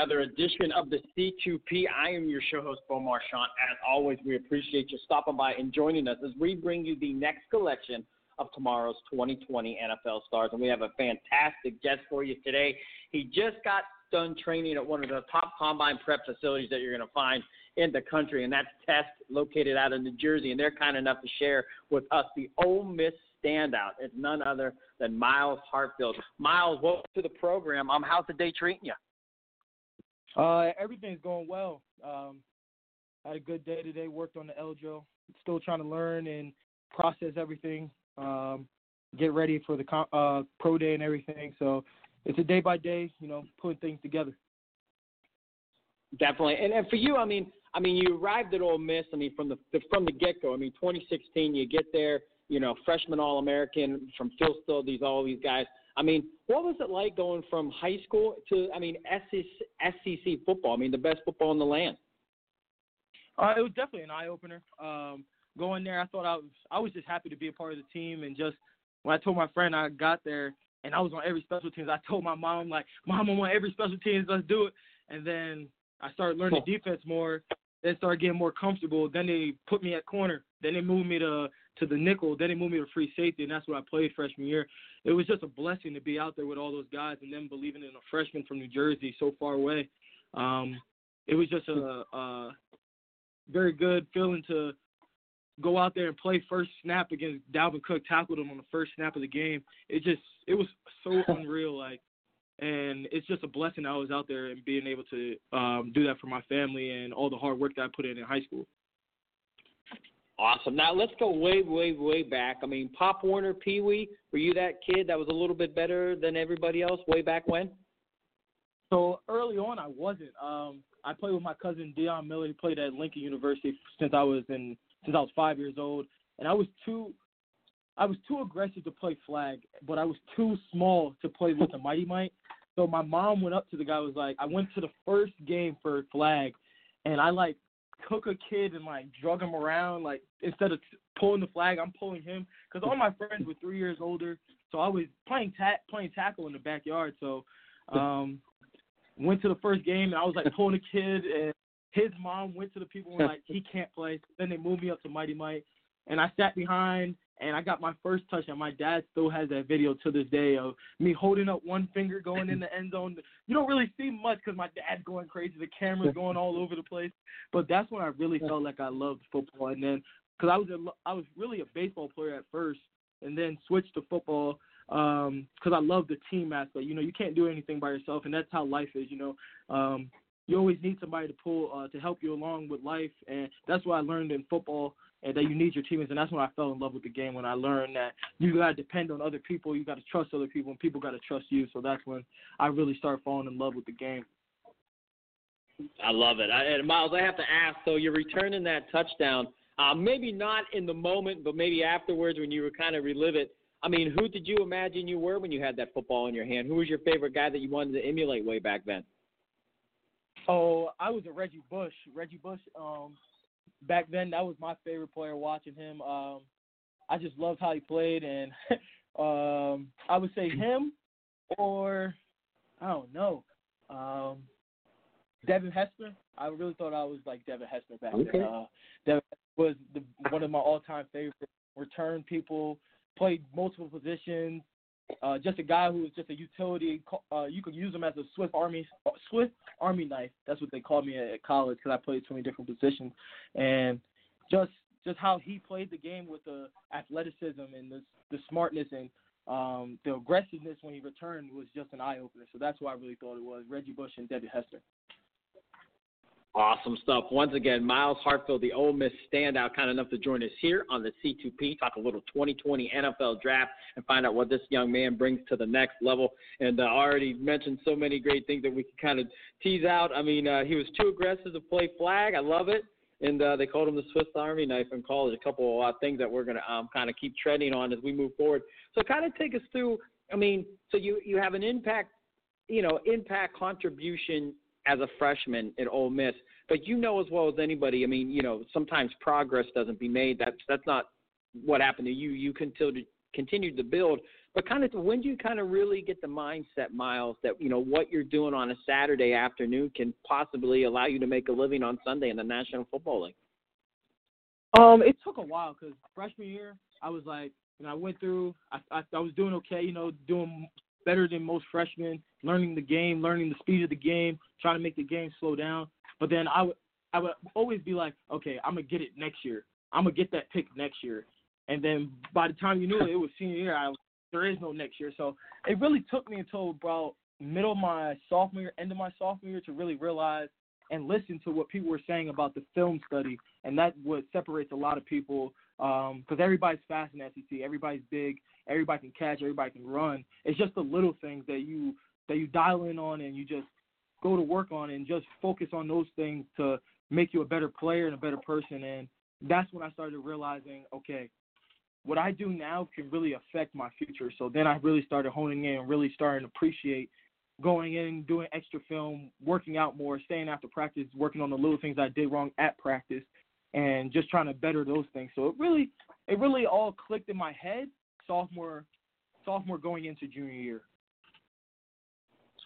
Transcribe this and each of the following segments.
Another edition of the C2P. I am your show host, Bo Marchionte. As always, we appreciate you stopping by and joining us as we bring you the next collection of tomorrow's 2020 NFL stars. And we have a fantastic guest for you today. He just got done training at one of the top combine prep facilities that you're going to find in the country, and that's Test, located out of New Jersey. And they're kind enough to share with us the Ole Miss standout. It's none other than Myles Hartsfield. Myles, welcome to the program. Um, how's the day treating you? Uh, everything's going well. Um, had a good day today. Worked on the Eljo. Still trying to learn and process everything. Um, get ready for the uh, pro day and everything. So it's a day by day, you know, putting things together. Definitely, and and for you, I mean, I mean, you arrived at Ole Miss. I mean, from the from the get go. I mean, 2016, you get there, you know, freshman All American from Phil Steele, these all these guys. I mean, what was it like going from high school to, I mean, SEC football? I mean, the best football in the land. Uh, it was definitely an eye opener. Um, going there, I thought I was, I was just happy to be a part of the team, and just when I told my friend I got there and I was on every special teams, I told my mom like, "Mom, I'm on every special teams. Let's do it." And then I started learning defense more. Then started getting more comfortable. Then they put me at corner. Then they moved me to to the nickel. Then they moved me to free safety, and that's what I played freshman year. It was just a blessing to be out there with all those guys and them believing in a freshman from New Jersey so far away. Um, it was just a, a very good feeling to go out there and play first snap against Dalvin Cook, tackled him on the first snap of the game. It just it was so unreal, like, and it's just a blessing I was out there and being able to um, do that for my family and all the hard work that I put in in high school. Awesome. Now let's go way, way, way back. I mean, Pop Warner, Pee Wee, were you that kid that was a little bit better than everybody else way back when? So early on, I wasn't. Um, I played with my cousin Dion Miller. He played at Lincoln University since I was in since I was five years old, and I was too. I was too aggressive to play flag, but I was too small to play with the Mighty Mite. So my mom went up to the guy. Was like, I went to the first game for flag, and I like took a kid and like drug him around. Like instead of pulling the flag, I'm pulling him because all my friends were three years older. So I was playing ta- playing tackle in the backyard. So um, went to the first game and I was like pulling a kid and his mom went to the people and like he can't play. Then they moved me up to Mighty Mite and I sat behind and I got my first touch. And My dad still has that video to this day of me holding up one finger going in the end zone. You don't really see much because my dad's going crazy. The camera's going all over the place. But that's when I really felt like I loved football. And then because I was a, I was really a baseball player at first, and then switched to football because um, I love the team aspect. You know, you can't do anything by yourself, and that's how life is. You know, um, you always need somebody to pull uh, to help you along with life, and that's what I learned in football and that you need your teammates. And that's when I fell in love with the game. When I learned that you got to depend on other people, you got to trust other people, and people got to trust you. So that's when I really started falling in love with the game. I love it. I, and Myles, I have to ask. So you're returning that touchdown. Uh, maybe not in the moment, but maybe afterwards when you were kind of relive it. I mean, who did you imagine you were when you had that football in your hand? Who was your favorite guy that you wanted to emulate way back then? Oh, I was a Reggie Bush. Reggie Bush. Um, back then that was my favorite player watching him. Um, I just loved how he played, and um, I would say him or I don't know, um, Devin Hester. I really thought I was like Devin Hester back okay. then. Uh, Devin was the, one of my all-time favorite return people. Played multiple positions. Uh, just a guy who was just a utility. Uh, you could use him as a Swiss Army Swiss Army knife. That's what they called me at college because I played so many different positions, and just just how he played the game with the athleticism and the the smartness and um, the aggressiveness when he returned was just an eye opener. So that's who I really thought it was Reggie Bush and Devin Hester. Awesome stuff. Once again, Myles Hartsfield, the Ole Miss standout, kind enough to join us here on the C2P, talk a little 2020 NFL draft and find out what this young man brings to the next level. And uh, already mentioned so many great things that we can kind of tease out. I mean, uh, he was too aggressive to play flag. I love it. And uh, they called him the Swiss Army knife in college. A couple of uh, things that we're going to um, kind of keep treading on as we move forward. So, kind of take us through. I mean, so you you have an impact, you know, impact contribution as a freshman at Ole Miss. But you know as well as anybody. I mean, you know, sometimes progress doesn't be made. That's that's not what happened to you. You continued continued to build. But kind of when do you kind of really get the mindset, Myles, that you know what you're doing on a Saturday afternoon can possibly allow you to make a living on Sunday in the National Football League? Um, it took a while because freshman year I was like, you know, I went through, I, I I was doing okay, you know, doing better than most freshmen, learning the game, learning the speed of the game, trying to make the game slow down. But then I would I would always be like, okay, I'm gonna get it next year. I'm gonna get that pick next year. And then by the time you knew it, it was senior year. I there is no next year. So it really took me until about middle of my sophomore end of my sophomore year to really realize and listen to what people were saying about the film study, and that what separates a lot of people because um, everybody's fast in SEC, everybody's big, everybody can catch, everybody can run. It's just the little things that you that you dial in on and you just go to work on and just focus on those things to make you a better player and a better person. And that's when I started realizing, okay, what I do now can really affect my future. So then I really started honing in and really starting to appreciate going in, doing extra film, working out more, staying after practice, working on the little things I did wrong at practice, and just trying to better those things. So it really, it really all clicked in my head sophomore, sophomore going into junior year.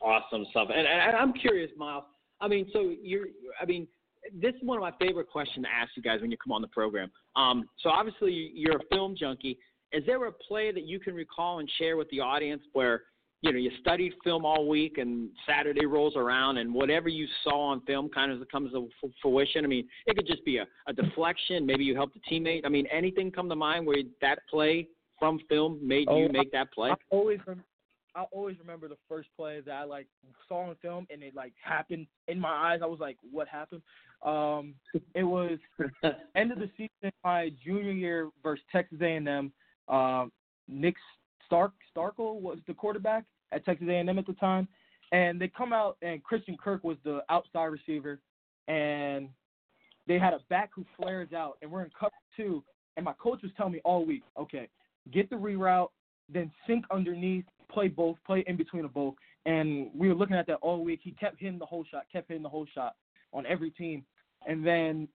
Awesome stuff. And, and I'm curious, Myles. I mean, so you're, I mean, this is one of my favorite questions to ask you guys when you come on the program. Um, so obviously you're a film junkie. Is there a play that you can recall and share with the audience where you know you studied film all week and Saturday rolls around and whatever you saw on film kind of comes to fruition? I mean, it could just be a, a deflection. Maybe you helped a teammate. I mean, anything come to mind where that play from film made oh, you make that play? I always I always remember the first play that I like saw on film and it like happened in my eyes. I was like, "What happened?" Um, it was end of the season, my junior year versus Texas A&M. Um, Nick Stark Starkel was the quarterback at Texas A&M at the time, and they come out and Christian Kirk was the outside receiver, and they had a back who flares out, and we're in cover two. And my coach was telling me all week, okay, get the reroute, then sink underneath, play both, play in between of both. And we were looking at that all week. He kept hitting the whole shot, kept hitting the whole shot on every team. And then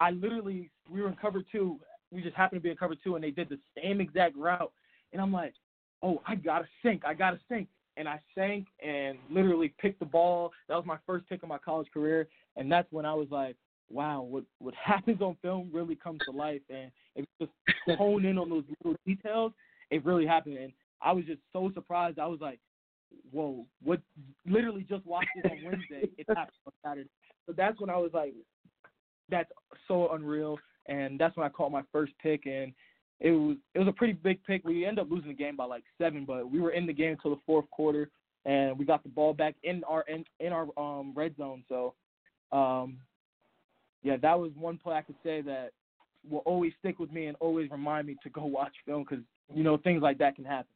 I literally, we were in cover two. We just happened to be in cover two, and they did the same exact route. And I'm like, oh, I gotta sink, I gotta sink. And I sank and literally picked the ball. That was my first pick of my college career, and that's when I was like, wow, what what happens on film really comes to life, and if you just hone in on those little details, it really happened. And I was just so surprised. I was like, whoa, what? Literally just watched this on Wednesday. It happened on Saturday. So that's when I was like, that's so unreal. And that's when I caught my first pick, and it was it was a pretty big pick. We ended up losing the game by like seven, but we were in the game until the fourth quarter, and we got the ball back in our in, in our um, red zone. So, um, yeah, that was one play I could say that will always stick with me and always remind me to go watch film because you know things like that can happen.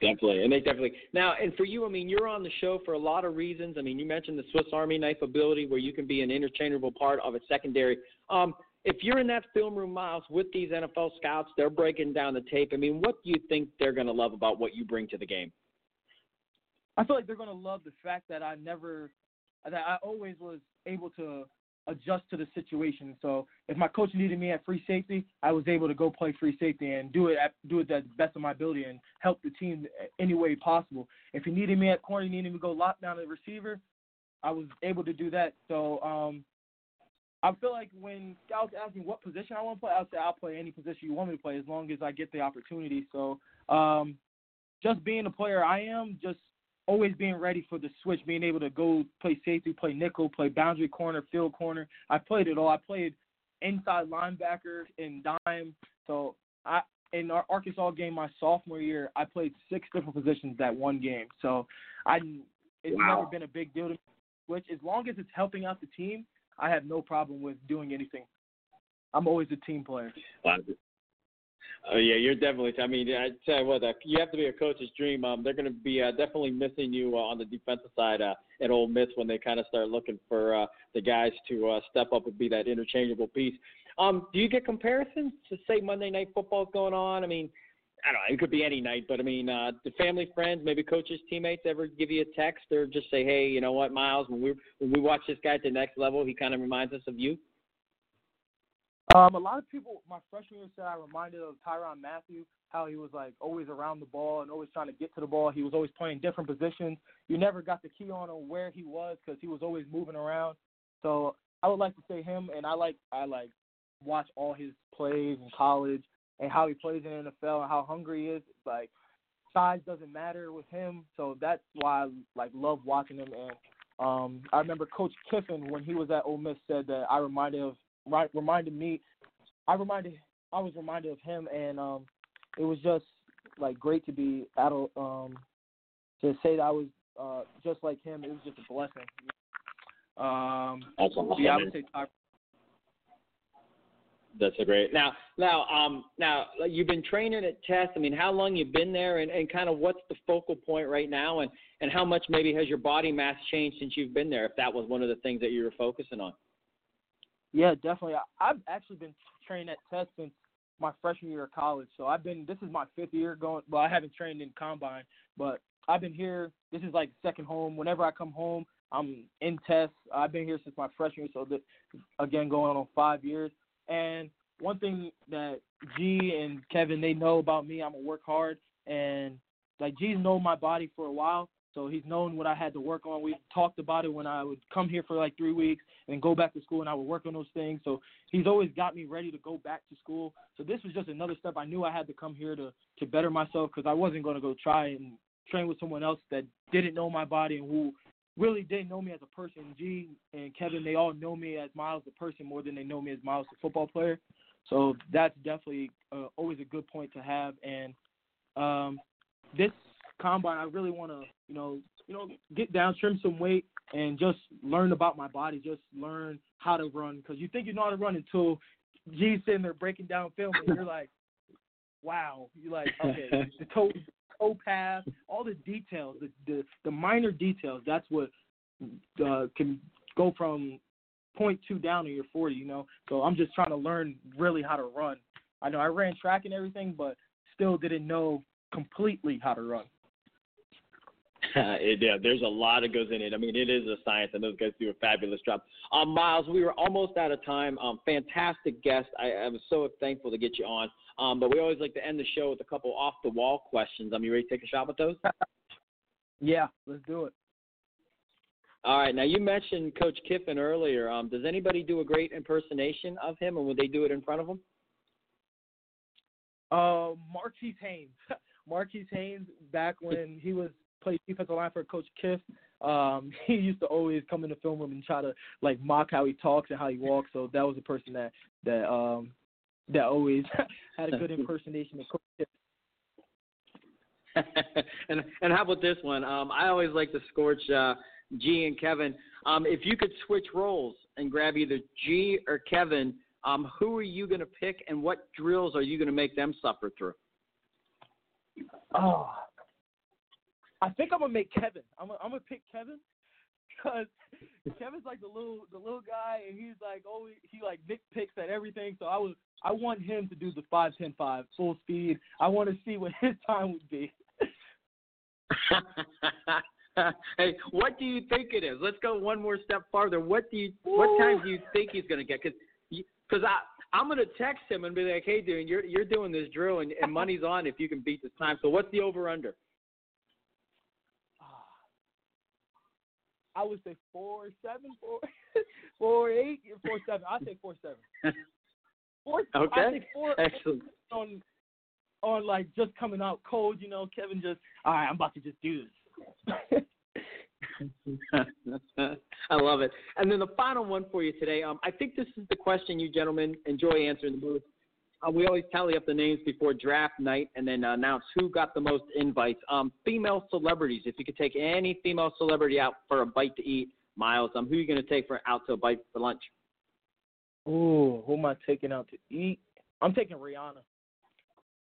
Definitely, and they definitely now. And for you, I mean, you're on the show for a lot of reasons. I mean, you mentioned the Swiss Army knife ability, where you can be an interchangeable part of a secondary. Um, if you're in that film room, Myles, with these NFL scouts, they're breaking down the tape. I mean, what do you think they're going to love about what you bring to the game? I feel like they're going to love the fact that I never, that I always was able to adjust to the situation. So if my coach needed me at free safety, I was able to go play free safety and do it at, do it to the best of my ability and help the team any way possible. If he needed me at corner, he needed me to go lock down the receiver, I was able to do that. So um, I feel like when scouts ask me what position I want to play, I'll say I'll play any position you want me to play as long as I get the opportunity. So um, just being the player I am, just always being ready for the switch, being able to go play safety, play nickel, play boundary corner, field corner. I played it all. I played inside linebacker and dime. So I in our Arkansas game my sophomore year, I played six different positions that one game. So I it's wow. never been a big deal to me. switch. As long as it's helping out the team, I have no problem with doing anything. I'm always a team player. Wow. Oh yeah, you're definitely. I mean, I tell you what, uh, you have to be a coach's dream. Um, they're going to be uh, definitely missing you uh, on the defensive side uh, at Ole Miss when they kind of start looking for uh, the guys to uh, step up and be that interchangeable piece. Um, do you get comparisons to say Monday Night Football's going on? I mean, I don't know. It could be any night, but I mean, uh, do family, friends, maybe coaches, teammates ever give you a text or just say, "Hey, you know what, Myles? When we when we watch this guy at the next level, he kind of reminds us of you." Um, a lot of people, my freshman year said I reminded of Tyrann Mathieu, how he was like always around the ball and always trying to get to the ball. He was always playing different positions. You never got the key on on where he was because he was always moving around. So I would like to say him, and I like I like watch all his plays in college and how he plays in the NFL and how hungry he is. Like size doesn't matter with him, so that's why I like love watching him. And um, I remember Coach Kiffin when he was at Ole Miss said that I reminded of reminded me. I reminded I was reminded of him, and um, it was just like great to be at um, to say that I was uh, just like him. It was just a blessing. Um. Yeah, I would say That's a great. Now, now, um, now you've been training at Test. I mean, how long you've been there, and, and kind of what's the focal point right now, and and how much maybe has your body mass changed since you've been there? If that was one of the things that you were focusing on. Yeah, definitely. I, I've actually been training at Test since my freshman year of college. So I've been. This is my fifth year going. Well, I haven't trained in combine, but I've been here. This is like second home. Whenever I come home, I'm in Test. I've been here since my freshman year. So that, again, going on five years. And one thing that G and Kevin they know about me, I'm a work hard, and like G's known my body for a while. So he's known what I had to work on. We talked about it when I would come here for like three weeks and go back to school, and I would work on those things. So he's always got me ready to go back to school. So this was just another step. I knew I had to come here to to better myself because I wasn't to go try and train with someone else that didn't know my body and who really didn't know me as a person. G and Kevin, they all know me as Myles the person more than they know me as Myles the football player. So that's definitely uh, always a good point to have. And um, this combine, I really want to, you know, you know, get down, trim some weight, and just learn about my body. Just learn how to run because you think you know how to run until G's sitting there breaking down film, and you're like, wow. You're like, okay, the toe, toe path, all the details, the the, the minor details. That's what uh, can go from point two down to your 40. You know, so I'm just trying to learn really how to run. I know I ran track and everything, but still didn't know completely how to run. it, yeah, there's a lot that goes in it. I mean, it is a science, and those guys do a fabulous job. Um, Myles, we were almost out of time. Um, fantastic guest. I, I was so thankful to get you on. Um, but we always like to end the show with a couple off the wall questions. Um, you ready to take a shot with those? yeah, let's do it. All right. Now you mentioned Coach Kiffin earlier. Um, does anybody do a great impersonation of him, and would they do it in front of him? Uh, Marquis Haynes. Marquis Haynes, back when he was played defensive line for Coach Kiff. Um, he used to always come in the film room and try to like mock how he talks and how he walks. So that was a person that that um that always had a good impersonation of Coach and and how about this one? Um, I always like to scorch uh, G and Kevin. Um, if you could switch roles and grab either G or Kevin, um, who are you going to pick, and what drills are you going to make them suffer through? Oh, I think I'm gonna make Kevin. I'm gonna, I'm gonna pick Kevin because Kevin's like the little the little guy, and he's like always he like nitpicks at everything. So I was I want him to do the five ten five full speed. I want to see what his time would be. hey, what do you think it is? Let's go one more step farther. What do you what time do you think he's gonna get? Because because I. I'm gonna text him and be like, "Hey, dude, you're you're doing this drill and, and money's on if you can beat this time." So, what's the over under? I would say four seven, four four eight, four seven. I say four seven. Four, okay. I think four Excellent. on on like just coming out cold. You know, Kevin just all right. I'm about to just do this. I love it. And then the final one for you today. Um, I think this is the question you gentlemen enjoy answering the booth. Uh, we always tally up the names before draft night and then announce who got the most invites. Um, female celebrities. If you could take any female celebrity out for a bite to eat, Myles, um, who are you going to take for out to a bite for lunch? Ooh, who am I taking out to eat? I'm taking Rihanna.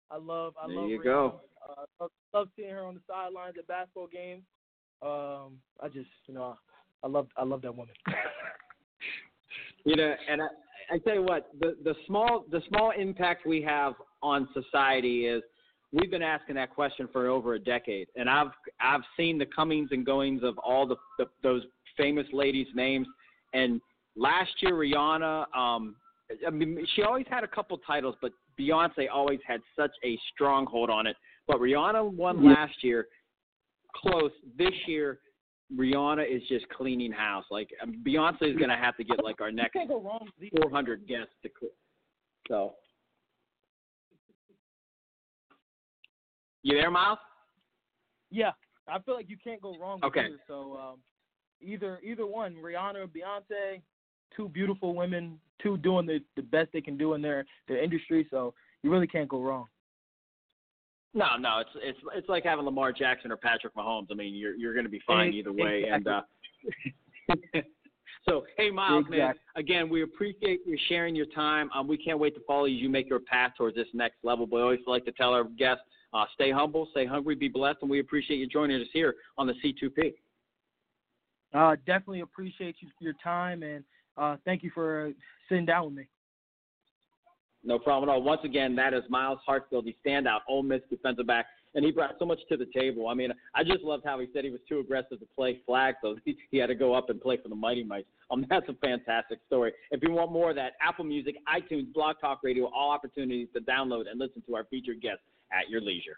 I love, I There love you Rihanna. go. Uh, love, love seeing her on the sidelines at basketball games. Um, I just, you know, I love, I love that woman. You know, and I, I tell you what, the the small the small impact we have on society is we've been asking that question for over a decade, and I've I've seen the comings and goings of all the, the those famous ladies' names. And last year, Rihanna, um, I mean, she always had a couple titles, but Beyonce always had such a stronghold on it. But Rihanna won last year, close. This year, Rihanna is just cleaning house. Like um, Beyonce is gonna have to get like our next can't go wrong. with these- 400 guests to cl- so. You there, Myles? Yeah, I feel like you can't go wrong with Okay. either. So um, either either one, Rihanna or Beyonce, two beautiful women, two doing the the best they can do in their their industry. So you really can't go wrong. No, no, it's it's it's like having Lamar Jackson or Patrick Mahomes. I mean, you're you're going to be fine either way. And uh, so, hey, Myles, man, again, we appreciate you sharing your time. Um, we can't wait to follow you as you make your path towards this next level. But I always like to tell our guests, uh, stay humble, stay hungry, be blessed, and we appreciate you joining us here on the C2P. Uh, definitely appreciate you, your time and uh, thank you for sitting down with me. No problem at all. Once again, that is Myles Hartsfield, the standout Ole Miss defensive back, and he brought so much to the table. I mean, I just loved how he said he was too aggressive to play flag, so he, he had to go up and play for the Mighty Mites. Um, that's a fantastic story. If you want more of that, Apple Music, iTunes, Blog Talk Radio, all opportunities to download and listen to our featured guests at your leisure.